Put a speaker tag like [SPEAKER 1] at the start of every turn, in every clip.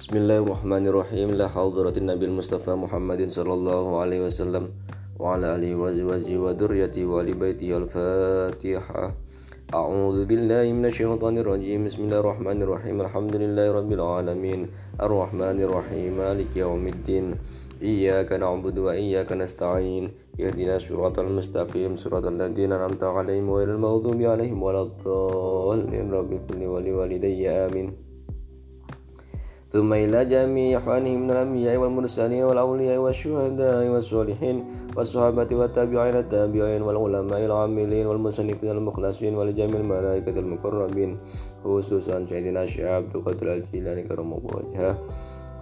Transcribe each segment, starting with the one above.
[SPEAKER 1] Bismillahirrahmanirrahim. La hadratin Nabi Mustafa Muhammadin sallallahu alaihi wasallam wa ala alihi wa zawji wa dhurriyyati wa li baiti al-Fatihah أعوذ بالله من الشيطان الرجيم بسم الله الرحمن الرحيم الحمد لله رب العالمين الرحمن الرحيم مالك يوم الدين إياك نعبد وإياك نستعين اهدنا الصراط المستقيم صراط الذين أنعمت عليهم غير المغضوب عليهم ولا الضالين رب كل ولوالدي آمين ثم إلى جميع إخوانه من الأنبياء والمرسلين والأولياء والشهداء والصالحين والصحابة والتابعين التابعين والعلماء العاملين والمصنفين المخلصين ولجميع الملائكة المقربين. خصوصا سيدنا عبد القادر الجيلاني كرم وجهه.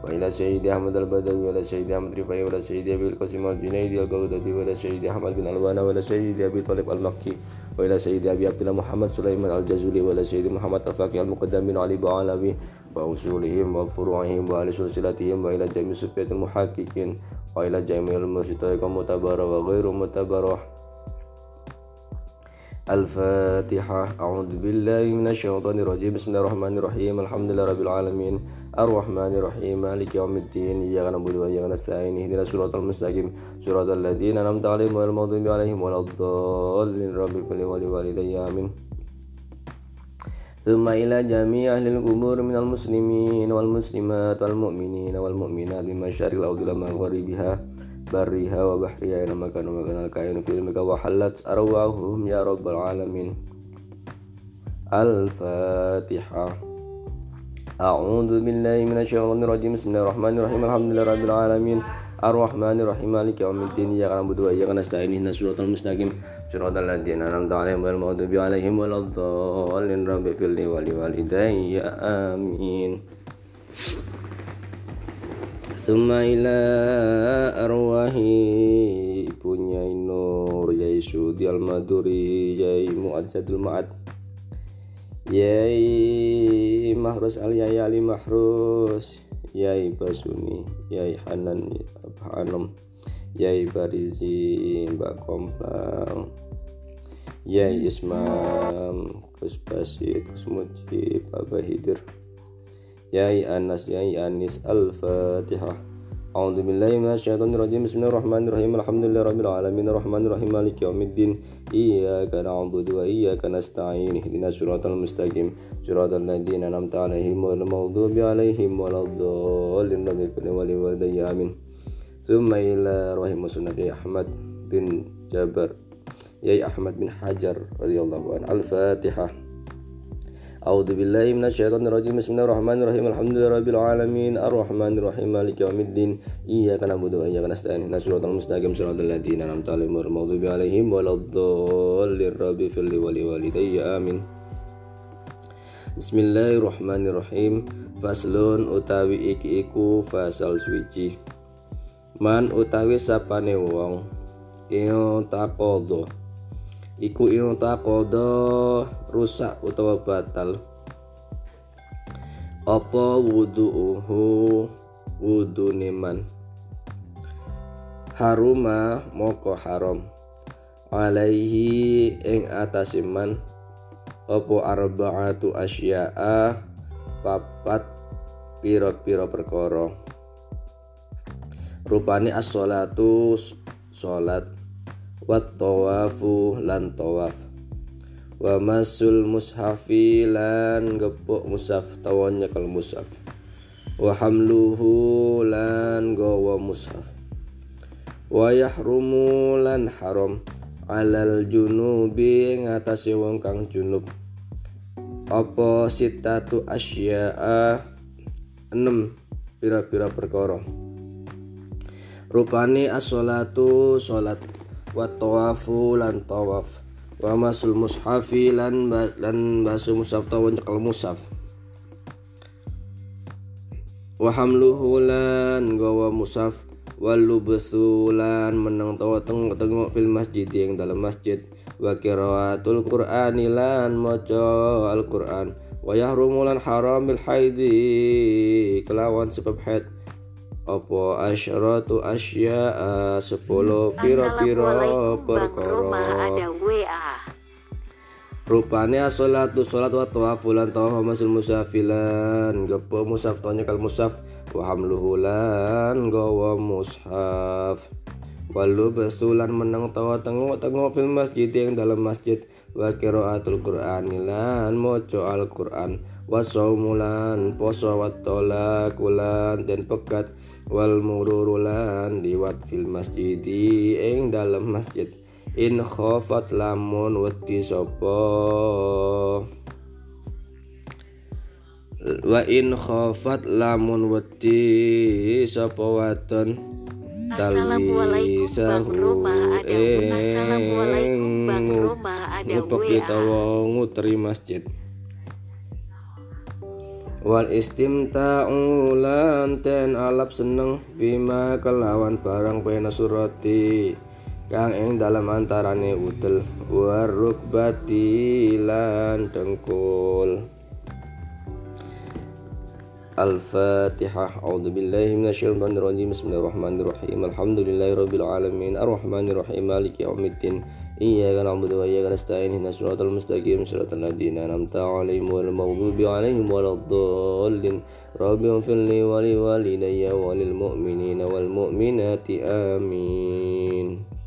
[SPEAKER 1] وإلى سيد أحمد البدوي وإلى سيد أحمد رفاعي وإلى سيد أبي القاسم الجنيدي البغدادي وإلى سيد أحمد بن ألوان وإلى سيد أبي طالب المكي وإلى سيد أبي عبد الله محمد سليمان الجزولي وإلى سيد محمد الفاقي المقدم بن علي بعلوي وأصولهم وفروعهم وأهل سلسلتهم وإلى جميع سفية المحققين وإلى جميع المشترك المتبرع وغير متبرع. الفاتحة. أعوذ بالله من الشيطان الرجيم. بسم الله الرحمن الرحيم. الحمد لله رب العالمين. الرحمن الرحيم. مالك يوم الدين. إياك نعبد وإياك نستعين. اهدنا الصراط المستقيم. صراط الذين أنعمت عليهم غير المغضوب عليهم ولا الضالين. رب اغفر ولوالدي. آمين. ثم إلى جميع أهل القبور من المسلمين والمسلمات والمؤمنين والمؤمنات من مشارق الأرض إلى مغاربها برها وبحرها كانوا مكان الكائن في علمك وحلت أرواحهم يا رب العالمين. الفاتحة. أعوذ بالله من الشيطان الرجيم. بسم الله الرحمن الرحيم. الحمد لله رب العالمين. الرحمن الرحيم. مالك يوم الدين. إياك نعبد وإياك نستعين. إهدنا الصراط المستقيم. صراط الذين أنعمت عليهم غير المغضوب عليهم ولا الضالين. رب اغفر لي ولوالدي. آمين. Suma ila arwahi punya Nur Yai Sudi Al-Maduri Yai Mu'adzadul Ma'ad Yai Mahrus Al-Yai Ali Mahrus Yai Basuni Yai Hanan Hanom Yai Barizi Mbak Komplang Yai Ismam يا أنس الناس أنس أيها الناس. الفاتحة. أعوذ بالله من الشيطان الرجيم. بسم الله الرحمن الرحيم. الحمد لله رب العالمين. الرحمن الرحيم. مالك يوم الدين. إياك نعبد وإياك نستعين. اهدنا الصراط المستقيم. صراط الذين أنعمت عليهم غير المغضوب عليهم ولا الضالين. آمين. ولوالديهم ثم إلى روح مسلم أحمد بن جابر يا أحمد بن حجر رضي الله عنه. الفاتحة. أعوذ بالله من الشيطان الرجيم. بسم الله الرحمن الرحيم. الحمد لله رب العالمين. الرحمن الرحيم. مالك يوم الدين. إياك نعبد وإياك نستعين. اهدنا الصراط المستقيم. صراط الذين أنعمت عليهم غير المغضوب عليهم ولا الضالين. رب اغفر لي ولوالدي. آمين. Bismillahirrahmanirrahim. Faslun utawi iki iku fasal suci. Man utawi sapane wong Iyo takodo iku ta kodo rusak utawa batal. Apa wudu'uhu? Wudu neman haruma moko haram. Alaihi ing atas iman. Apa arba'atu asya'a? Papat piro-piro perkara. Rupane as-sholatu salat wat tawafu lan tawaf. Wa masul mushafi lan gepuk mushaf tawon nyekel mushaf wa hamluhu lan gawa mushaf wa yahrumu lan haram. Alal junubi ngatasi wong kang junub. Apa sitatu asya'a? Enam pira-pira perkara. Rupane as-salatu salat wa tawafu lan tawaf. Wa masul mushafi lan lan basu mushaf tawon cekal mushaf. Wa hamluhu lan gawa mushaf. Walu besulan menang tawa teng tengok fil masjid yang dalam masjid. Wa qiraatul qur'ani lan maca al qur'an wa yahrumu lan haram bil haidi kelawan sebab haid apa asyratu asya sepuluh piro-piro perkara. Rupane as-sholatu sholat wa tawafulan tawaf masul musafilan. Gepo musaf tonya kal musaf Wa hamluhulan gawa mushaf Walu besulan menang tawa tengok-tengok film masjid yang dalam masjid. Wa kiraatul qur'anilan moco al-qur'an. Wa saumulan poso wa tolakulan dan pekat. Wal mururulan liwat fil masjidi ing dalam masjid. In khofat lamun wedi sopo Wa in khofat lamun wedi sopo waton
[SPEAKER 2] Ada Assalamualaikum Bang Roma. Ada
[SPEAKER 1] WA nguteri masjid. Wal istimta'u lan ten alap seneng. Bima kelawan barang pena surati. Kang ing dalam antarane udel. Warukbati lan dengkul الفاتحة. أعوذ بالله من الشيطان الرجيم. بسم الله الرحمن الرحيم. الحمد لله رب العالمين. الرحمن الرحيم. مالك يوم الدين. إياك نعبد وإياك نستعين. اهدنا الصراط المستقيم. صراط الذين أنعمت عليهم غير المغضوب عليهم ولا الضالين. رب اغفر لي ولوالدي وللمؤمنين والمؤمنات. آمين.